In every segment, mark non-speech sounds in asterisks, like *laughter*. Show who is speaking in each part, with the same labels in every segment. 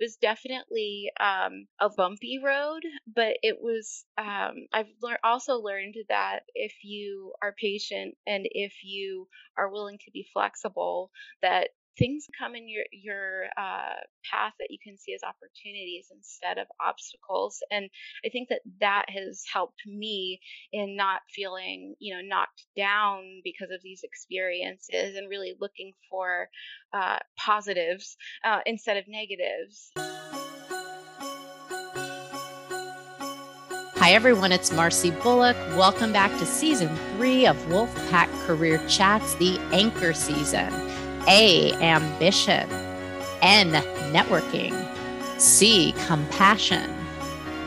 Speaker 1: was definitely um, a bumpy road, but it was. Um, I've lear- also learned that if you are patient and if you are willing to be flexible, that things come in your your uh, path that you can see as opportunities instead of obstacles and i think that that has helped me in not feeling you know knocked down because of these experiences and really looking for uh, positives uh, instead of negatives
Speaker 2: Hi, everyone. It's Marcy Bullock. Welcome back to season three of Wolfpack Career Chats, the anchor season. A, ambition. N, networking. C, compassion.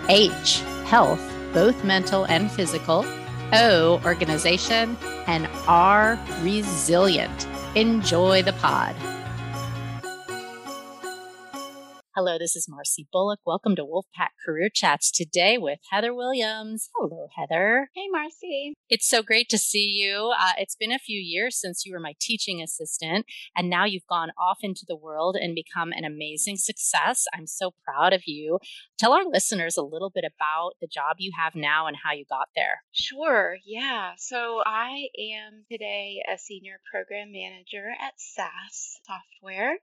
Speaker 2: H, health, both mental and physical. O, organization. And R, resilient. Enjoy the pod. Hello, this is Marcy Bullock. Welcome to Wolfpack Career Chats today with Heather Williams. Hello, Heather.
Speaker 1: Hey, Marcy.
Speaker 2: It's so great to see you. Uh, it's been a few years since you were my teaching assistant, and now you've gone off into the world and become an amazing success. I'm so proud of you. Tell our listeners a little bit about the job you have now and how you got there.
Speaker 1: Sure, yeah. So I am today a senior program manager at SAS Software,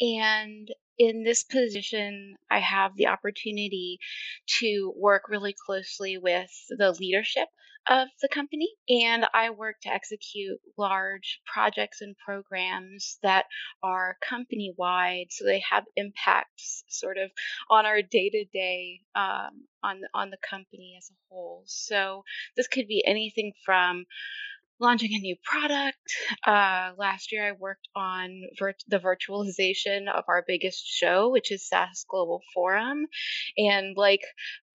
Speaker 1: and in this position, I have the opportunity to work really closely with the leadership of the company, and I work to execute large projects and programs that are company wide, so they have impacts sort of on our day to day on on the company as a whole. So this could be anything from launching a new product. Uh, last year, I worked on virt- the virtualization of our biggest show, which is SAS Global Forum. And like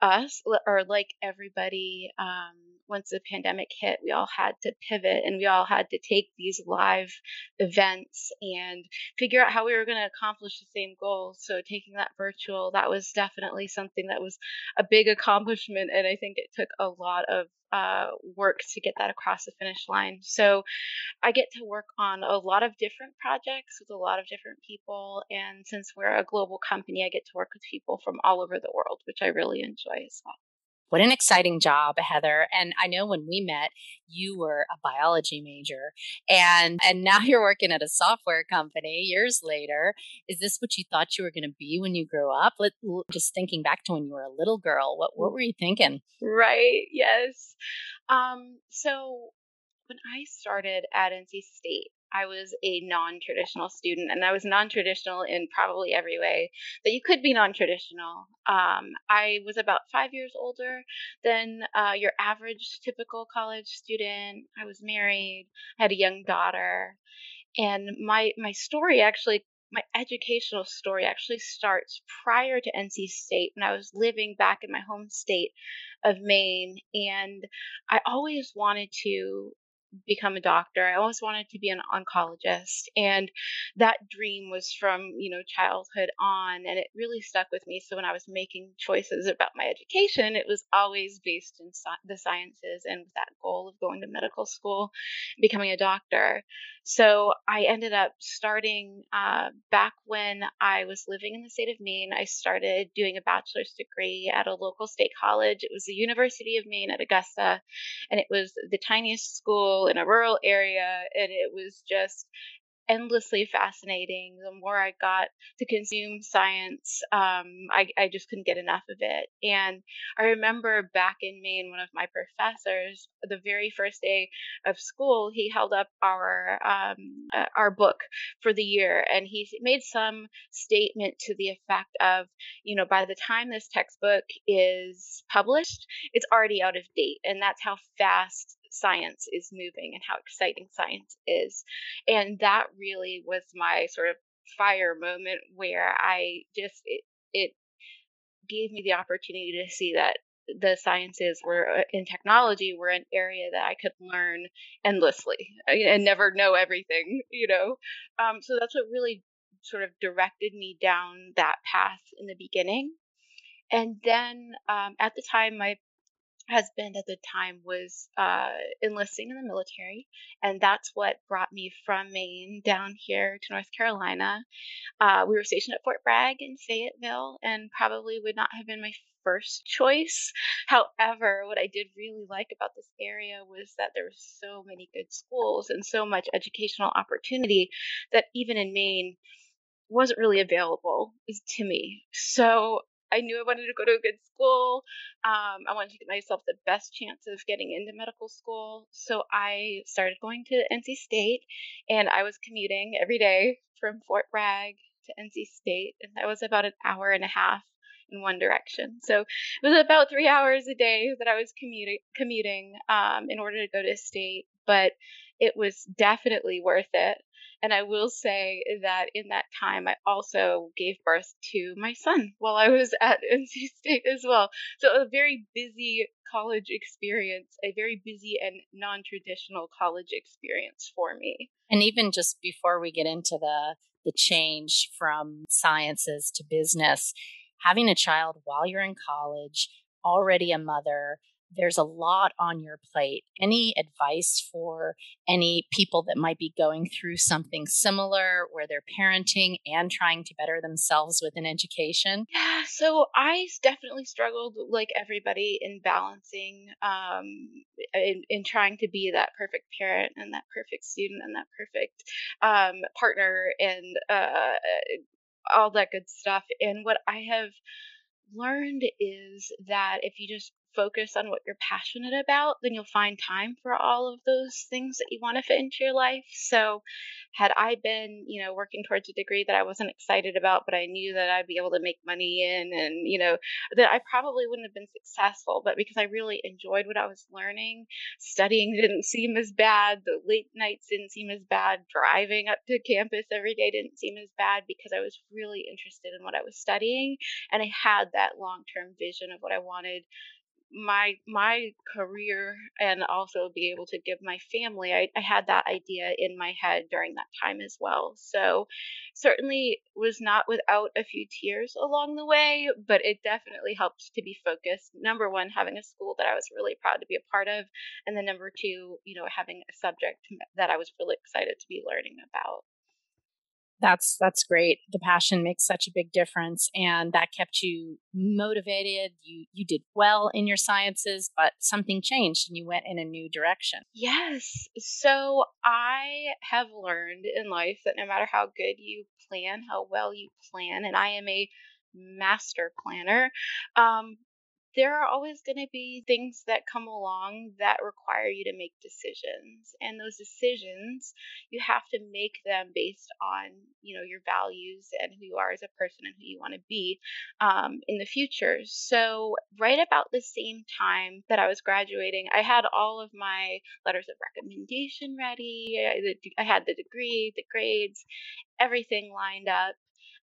Speaker 1: us, or like everybody, um, once the pandemic hit, we all had to pivot and we all had to take these live events and figure out how we were going to accomplish the same goal. So, taking that virtual, that was definitely something that was a big accomplishment. And I think it took a lot of uh, work to get that across the finish line. So, I get to work on a lot of different projects with a lot of different people. And since we're a global company, I get to work with people from all over the world, which I really enjoy as well.
Speaker 2: What an exciting job, Heather. And I know when we met, you were a biology major and and now *laughs* you're working at a software company years later. Is this what you thought you were going to be when you grew up? Let, just thinking back to when you were a little girl, what what were you thinking?
Speaker 1: Right. Yes. Um so when I started at NC State, I was a non traditional student, and I was non traditional in probably every way that you could be non traditional. Um, I was about five years older than uh, your average typical college student. I was married, I had a young daughter, and my, my story actually my educational story actually starts prior to NC State and I was living back in my home state of Maine. And I always wanted to become a doctor. I always wanted to be an oncologist. And that dream was from, you know, childhood on. And it really stuck with me. So when I was making choices about my education, it was always based in the sciences and that goal of going to medical school, becoming a doctor. So I ended up starting uh, back when I was living in the state of Maine. I started doing a bachelor's degree at a local state college. It was the University of Maine at Augusta, and it was the tiniest school in a rural area. And it was just endlessly fascinating. The more I got to consume science, um, I, I just couldn't get enough of it. And I remember back in Maine, one of my professors, the very first day of school, he held up our um, uh, our book for the year, and he made some statement to the effect of, you know, by the time this textbook is published, it's already out of date, and that's how fast science is moving and how exciting science is. And that really was my sort of fire moment where I just, it, it gave me the opportunity to see that the sciences were uh, in technology were an area that I could learn endlessly and never know everything, you know. Um, so that's what really sort of directed me down that path in the beginning. And then um, at the time, my husband at the time was uh, enlisting in the military, and that's what brought me from Maine down here to North Carolina. Uh, we were stationed at Fort Bragg in Fayetteville, and probably would not have been my first choice. *laughs* However, what I did really like about this area was that there were so many good schools and so much educational opportunity that even in Maine wasn't really available to me. So I knew I wanted to go to a good school. Um, I wanted to give myself the best chance of getting into medical school. So I started going to NC State and I was commuting every day from Fort Bragg to NC State. And that was about an hour and a half in one direction. So it was about three hours a day that I was commuting, commuting um, in order to go to state. But it was definitely worth it. And I will say that in that time, I also gave birth to my son while I was at *laughs* NC State as well. So a very busy college experience, a very busy and non traditional college experience for me.
Speaker 2: And even just before we get into the the change from sciences to business, having a child while you're in college, already a mother, there's a lot on your plate. Any advice for any people that might be going through something similar where they're parenting and trying to better themselves with an education?
Speaker 1: Yeah, so I definitely struggled like everybody in balancing um in, in trying to be that perfect parent and that perfect student and that perfect um partner and uh all that good stuff. And what I have learned is that if you just focus on what you're passionate about, then you'll find time for all of those things that you want to fit into your life. So, had I been, you know, working towards a degree that I wasn't excited about, but I knew that I'd be able to make money in and, you know, that I probably wouldn't have been successful. But because I really enjoyed what I was learning, studying didn't seem as bad. The late nights didn't seem as bad. Driving up to campus every day didn't seem as bad because I was really interested in what I was studying. And I had that long term vision of what I wanted my my career and also be able to give my family I, I had that idea in my head during that time as well. So certainly was not without a few tears along the way but it definitely helped to be focused. Number one having a school that i was really proud to be a part of and then number two you know having a subject that i was really excited to be learning about
Speaker 2: that's that's great. The passion makes such a big difference and that kept you motivated. You you did well in your sciences but something changed and you went in a new direction.
Speaker 1: Yes. So i have learned in life that no matter how good you plan how well you plan and i am a master planner um, there are always going to be things that come along that require you to make decisions and those decisions you have to make them based on you know your values and who you are as a person and who you want to be um, in the future. So right about the same time that i was graduating i had all of my letters of recommendation ready i, I had the degree the grades everything lined up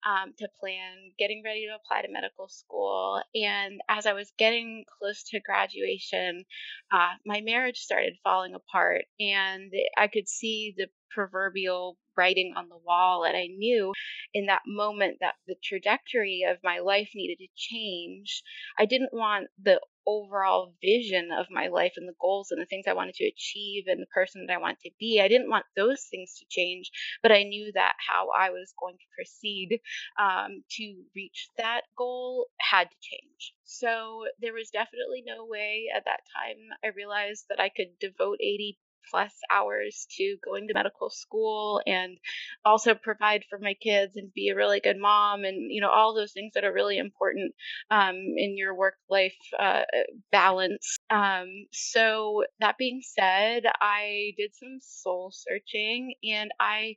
Speaker 1: um, to plan getting ready to apply to medical school. And as I was getting close to graduation, uh, my marriage started falling apart, and I could see the proverbial writing on the wall. And I knew in that moment that the trajectory of my life needed to change. I didn't want the overall vision of my life and the goals and the things I wanted to achieve and the person that I wanted to be. I didn't want those things to change, but I knew that how I was going to proceed um, to reach that goal had to change. So there was definitely no way at that time I realized that I could devote 80 plus hours to going to medical school and also provide for my kids and be a really good mom and you know all those things that are really important um, in your work life uh, balance um, so that being said i did some soul searching and i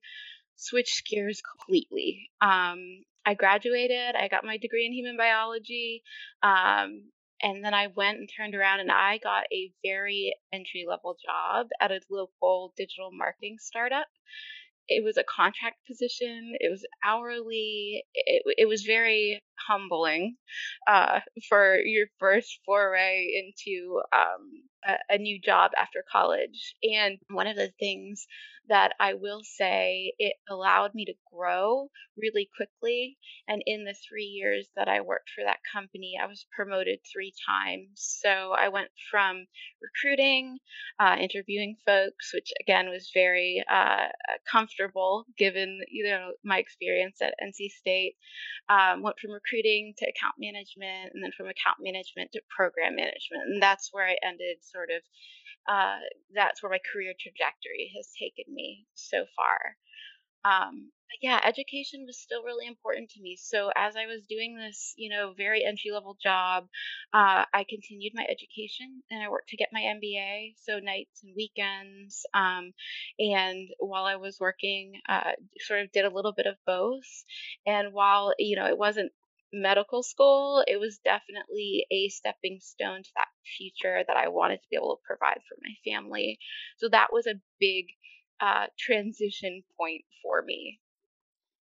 Speaker 1: switched gears completely um, I graduated. I got my degree in human biology. Um, and then I went and turned around and I got a very entry level job at a local digital marketing startup. It was a contract position. It was hourly. It, it was very humbling uh, for your first foray into um, a, a new job after college. And one of the things that I will say it allowed me to grow really quickly. And in the three years that I worked for that company, I was promoted three times. So I went from recruiting, uh, interviewing folks, which again was very uh, comfortable given you know my experience at NC State. Um, went from recruiting to account management, and then from account management to program management, and that's where I ended sort of uh, that's where my career trajectory has taken me so far. Um, but yeah, education was still really important to me. So as I was doing this, you know, very entry level job, uh, I continued my education and I worked to get my MBA. So nights and weekends. Um, and while I was working, uh, sort of did a little bit of both. And while, you know, it wasn't medical school, it was definitely a stepping stone to that future that I wanted to be able to provide for my family. So that was a big uh, transition point for me.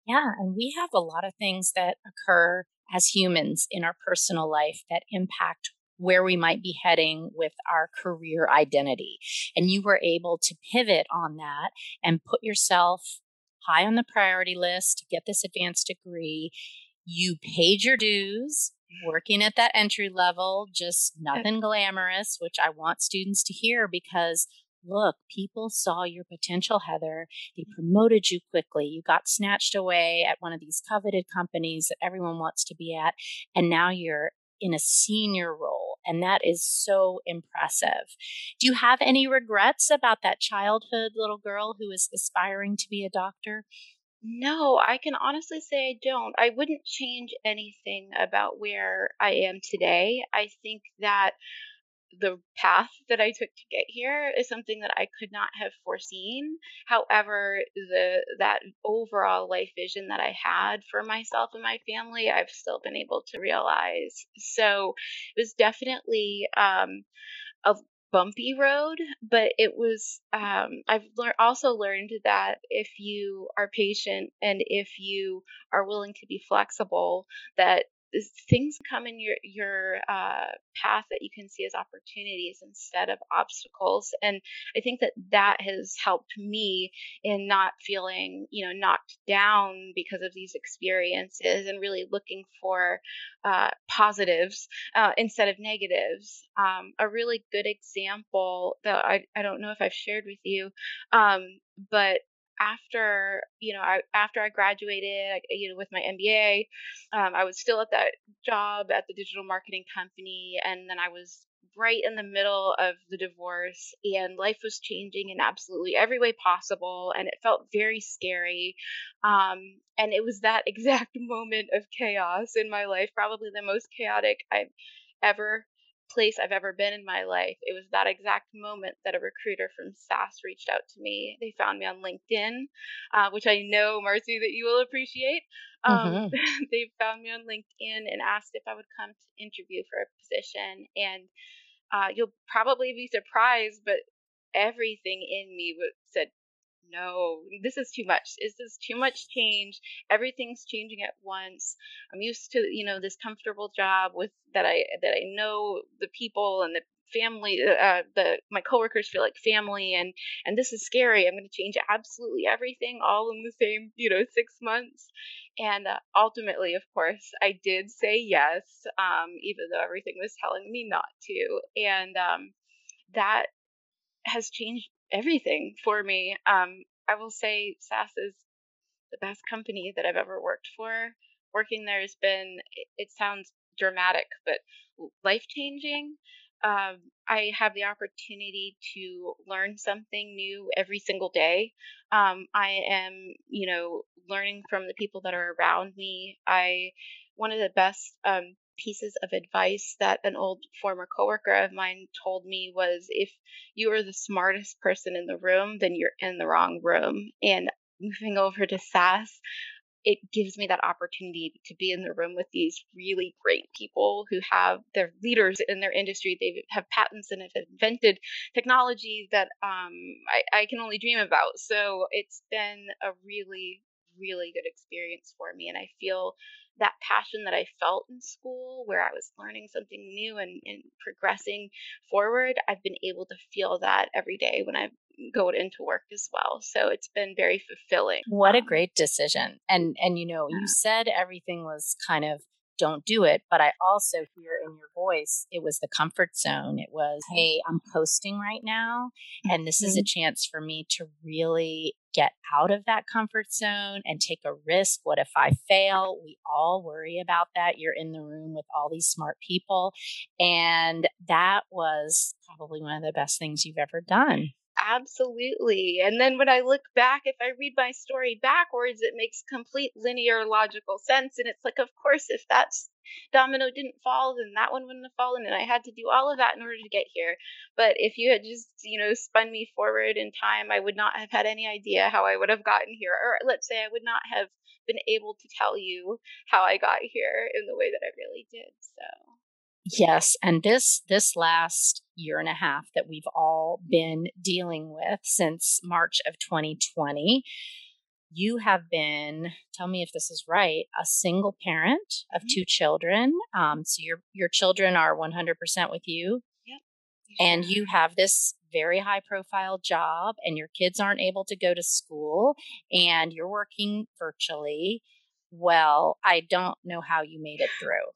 Speaker 2: Yeah, and we have a lot of things that occur as humans in our personal life that impact where we might be heading with our career identity. And you were able to pivot on that and put yourself high on the priority list to get this advanced degree you paid your dues working at that entry level, just nothing glamorous, which I want students to hear because look, people saw your potential, Heather. They mm-hmm. promoted you quickly. You got snatched away at one of these coveted companies that everyone wants to be at. And now you're in a senior role. And that is so impressive. Do you have any regrets about that childhood little girl who is aspiring to be a doctor?
Speaker 1: No, I can honestly say I don't. I wouldn't change anything about where I am today. I think that the path that I took to get here is something that I could not have foreseen. However, the that overall life vision that I had for myself and my family, I've still been able to realize. So it was definitely um, a bumpy road, but it was. Um, I've lear- also learned that if you are patient and if you are willing to be flexible, that things come in your your uh, path that you can see as opportunities instead of obstacles and i think that that has helped me in not feeling you know knocked down because of these experiences and really looking for uh, positives uh, instead of negatives um, a really good example that I, I don't know if i've shared with you um, but after you know I, after I graduated, you know, with my MBA, um, I was still at that job at the digital marketing company, and then I was right in the middle of the divorce, and life was changing in absolutely every way possible, and it felt very scary. Um, and it was that *laughs* exact moment of chaos in my life, probably the most chaotic I've ever place I've ever been in my life. It was that exact moment that a recruiter from SAS reached out to me. They found me on LinkedIn, uh, which I know, Marcy, that you will appreciate. Um, mm-hmm. *laughs* they found me on LinkedIn and asked if I would come to interview for a position. And uh, you'll probably be surprised, but everything in me said no, this is too much. Is this too much change? Everything's changing at once. I'm used to, you know, this comfortable job with that I that I know the people and the family uh, uh the my coworkers feel like family and and this is scary i'm going to change absolutely everything all in the same you know six months and uh, ultimately of course i did say yes um even though everything was telling me not to and um that has changed everything for me. Um, I will say SAS is the best company that I've ever worked for. Working there has been, it sounds dramatic, but life changing. Um, I have the opportunity to learn something new every single day. Um, I am, you know, learning from the people that are around me. I, one of the best um, pieces of advice that an old former coworker of mine told me was if you are the smartest person in the room, then you're in the wrong room. And moving over to SAS, it gives me that opportunity to be in the room with these really great people who have their leaders in their industry. They have patents and have invented technology that um, I, I can only dream about. So it's been a really, really good experience for me. And I feel that passion that I felt in school, where I was learning something new and, and progressing forward, I've been able to feel that every day when I go into work as well. So it's been very fulfilling.
Speaker 2: What a um, great decision. And and you know, yeah. you said everything was kind of don't do it. But I also hear in your voice, it was the comfort zone. It was, hey, I'm coasting right now. And this mm-hmm. is a mm-hmm. chance for me to really get out of that comfort zone and take a risk. What if I fail? We all worry about that. You're in the room with all these smart people. And that was probably one of the best things you've ever done.
Speaker 1: Absolutely. And then when I look back, if I read my story backwards, it makes complete linear logical sense. And it's like, of course, if that domino didn't fall, then that one wouldn't have fallen. And I had to do all of that in order to get here. But if you had just, you know, spun me forward in time, I would not have had any idea how I would have gotten here. Or let's say I would not have been able to tell you how I got here in the way that I really did. So.
Speaker 2: Yes, and this this last year and a half that we've all been dealing with since March of 2020, you have been tell me if this is right a single parent of mm-hmm. two children um, so your your children are 100% with you
Speaker 1: yep.
Speaker 2: and you have this very high profile job and your kids aren't able to go to school and you're working virtually well i don't know how you made it through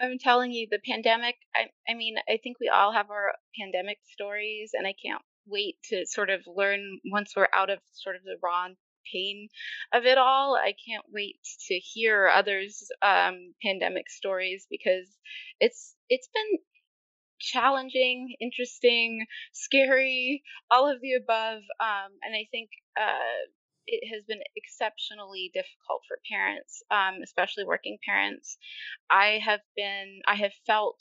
Speaker 1: I'm telling you, the pandemic, I, I mean, I think we all have our pandemic stories, and I can't wait to sort of learn once we're out of sort of the raw pain of it all. I can't wait to hear others' um, pandemic stories because it's it's been challenging, interesting, scary, all of the above. Um, and I think uh, it has been exceptionally difficult for parents, um, especially working parents. I have been, I have felt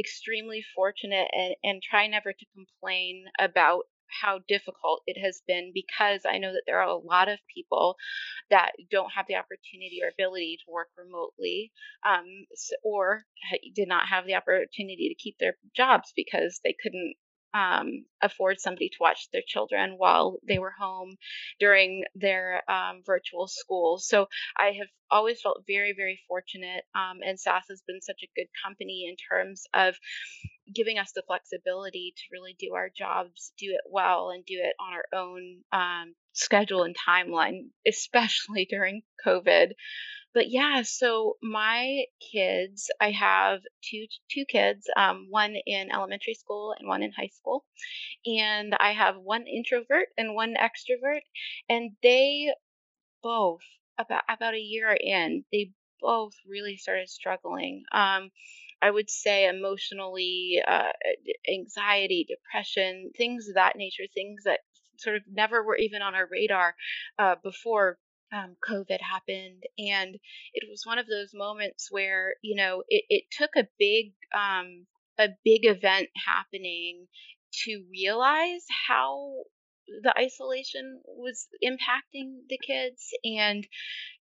Speaker 1: extremely fortunate and, and try never to complain about how difficult it has been because I know that there are a lot of people that don't have the opportunity or ability to work remotely um, or did not have the opportunity to keep their jobs because they couldn't um, afford somebody to watch their children while they were home during their um, virtual school. So I have always felt very, very fortunate. Um, and SAS has been such a good company in terms of giving us the flexibility to really do our jobs, do it well, and do it on our own um, schedule and timeline, especially *laughs* during COVID but yeah, so my kids, I have two two kids, um, one in elementary school and one in high school, and I have one introvert and one extrovert, and they both about about a year in, they both really started struggling. Um, I would say emotionally, uh, anxiety, depression, things of that nature, things that sort of never were even on our radar uh, before um, COVID happened. And it was one of those moments where, you know, it, it took a big, um, a big event happening to realize how the isolation was impacting the kids and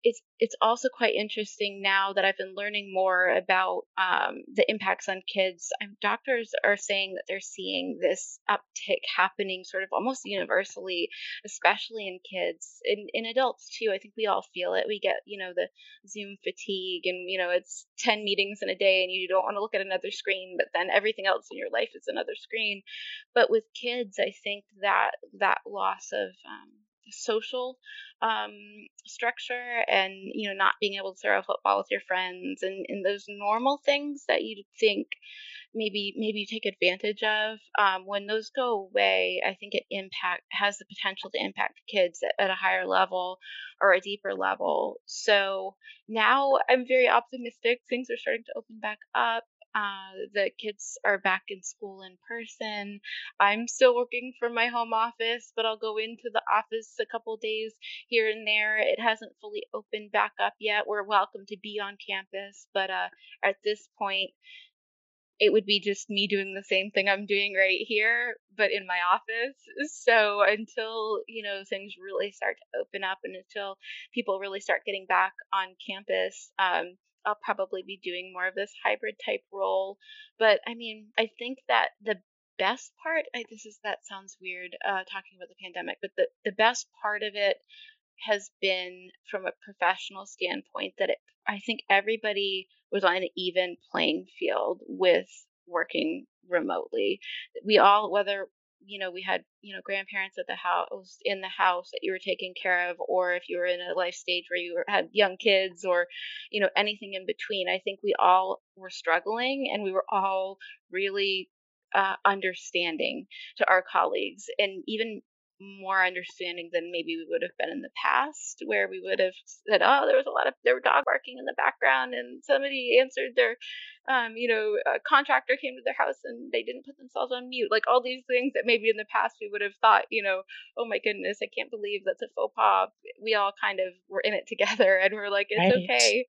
Speaker 1: it's it's also quite interesting now that I've been learning more about um, the impacts on kids. Doctors are saying that they're seeing this uptick happening sort of almost universally, especially in kids. In in adults too, I think we all feel it. We get you know the Zoom fatigue, and you know it's ten meetings in a day, and you don't want to look at another screen, but then everything else in your life is another screen. But with kids, I think that that loss of um, social um, structure and you know not being able to throw a football with your friends and, and those normal things that you think maybe maybe you take advantage of um, when those go away i think it impact has the potential to impact kids at, at a higher level or a deeper level. So now i'm very optimistic things are starting to open back up uh, the kids are back in school in person. I'm still working from my home office, but I'll go into the office a couple days here and there. It hasn't fully opened back up yet. We're welcome to be on campus, but uh, at this point, it would be just me doing the same thing I'm doing right here, but in my office. So until, you know, things really start to open up and until people really start getting back on campus, um, I'll probably be doing more of this hybrid type role. But I mean, I think that the best part, I, this is that sounds weird uh, talking about the pandemic, but the the best part of it has been from a professional standpoint that it, I think everybody was on an even playing field with working remotely. We all, whether you know we had you know grandparents at the house in the house that you were taking care of or if you were in a life stage where you were, had young kids or you know anything in between i think we all were struggling and we were all really uh, understanding to our colleagues and even more understanding than maybe we would have been in the past, where we would have said, "Oh, there was a lot of there were dog barking in the background, and somebody answered their, um, you know, a contractor came to their house and they didn't put themselves on mute." Like all these things that maybe in the past we would have thought, you know, "Oh my goodness, I can't believe that's a faux pas." We all kind of were in it together, *laughs* and we're like, "It's right. okay."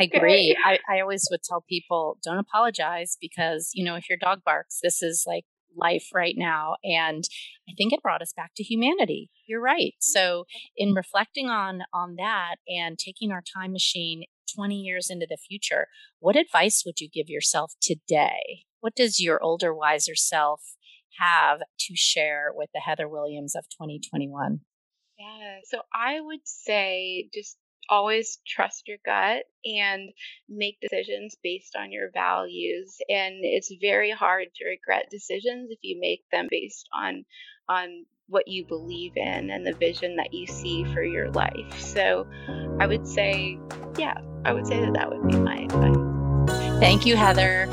Speaker 2: I agree. I, I always would tell people don't apologize because, you know, if your dog barks, this is like life right now. And I think it brought us back to humanity. You're right. Mm-hmm. So in reflecting on on that and taking our time machine 20 years into the future, what advice would you give yourself today? What does your older, wiser self have to share with the Heather Williams of 2021?
Speaker 1: Yeah, so I would say just always trust your gut and make decisions based on your values and it's very hard to regret decisions if you make them based on on what you believe in and the vision that you see for your life. So i would say yeah i would say that that would be my advice.
Speaker 2: Thank you heather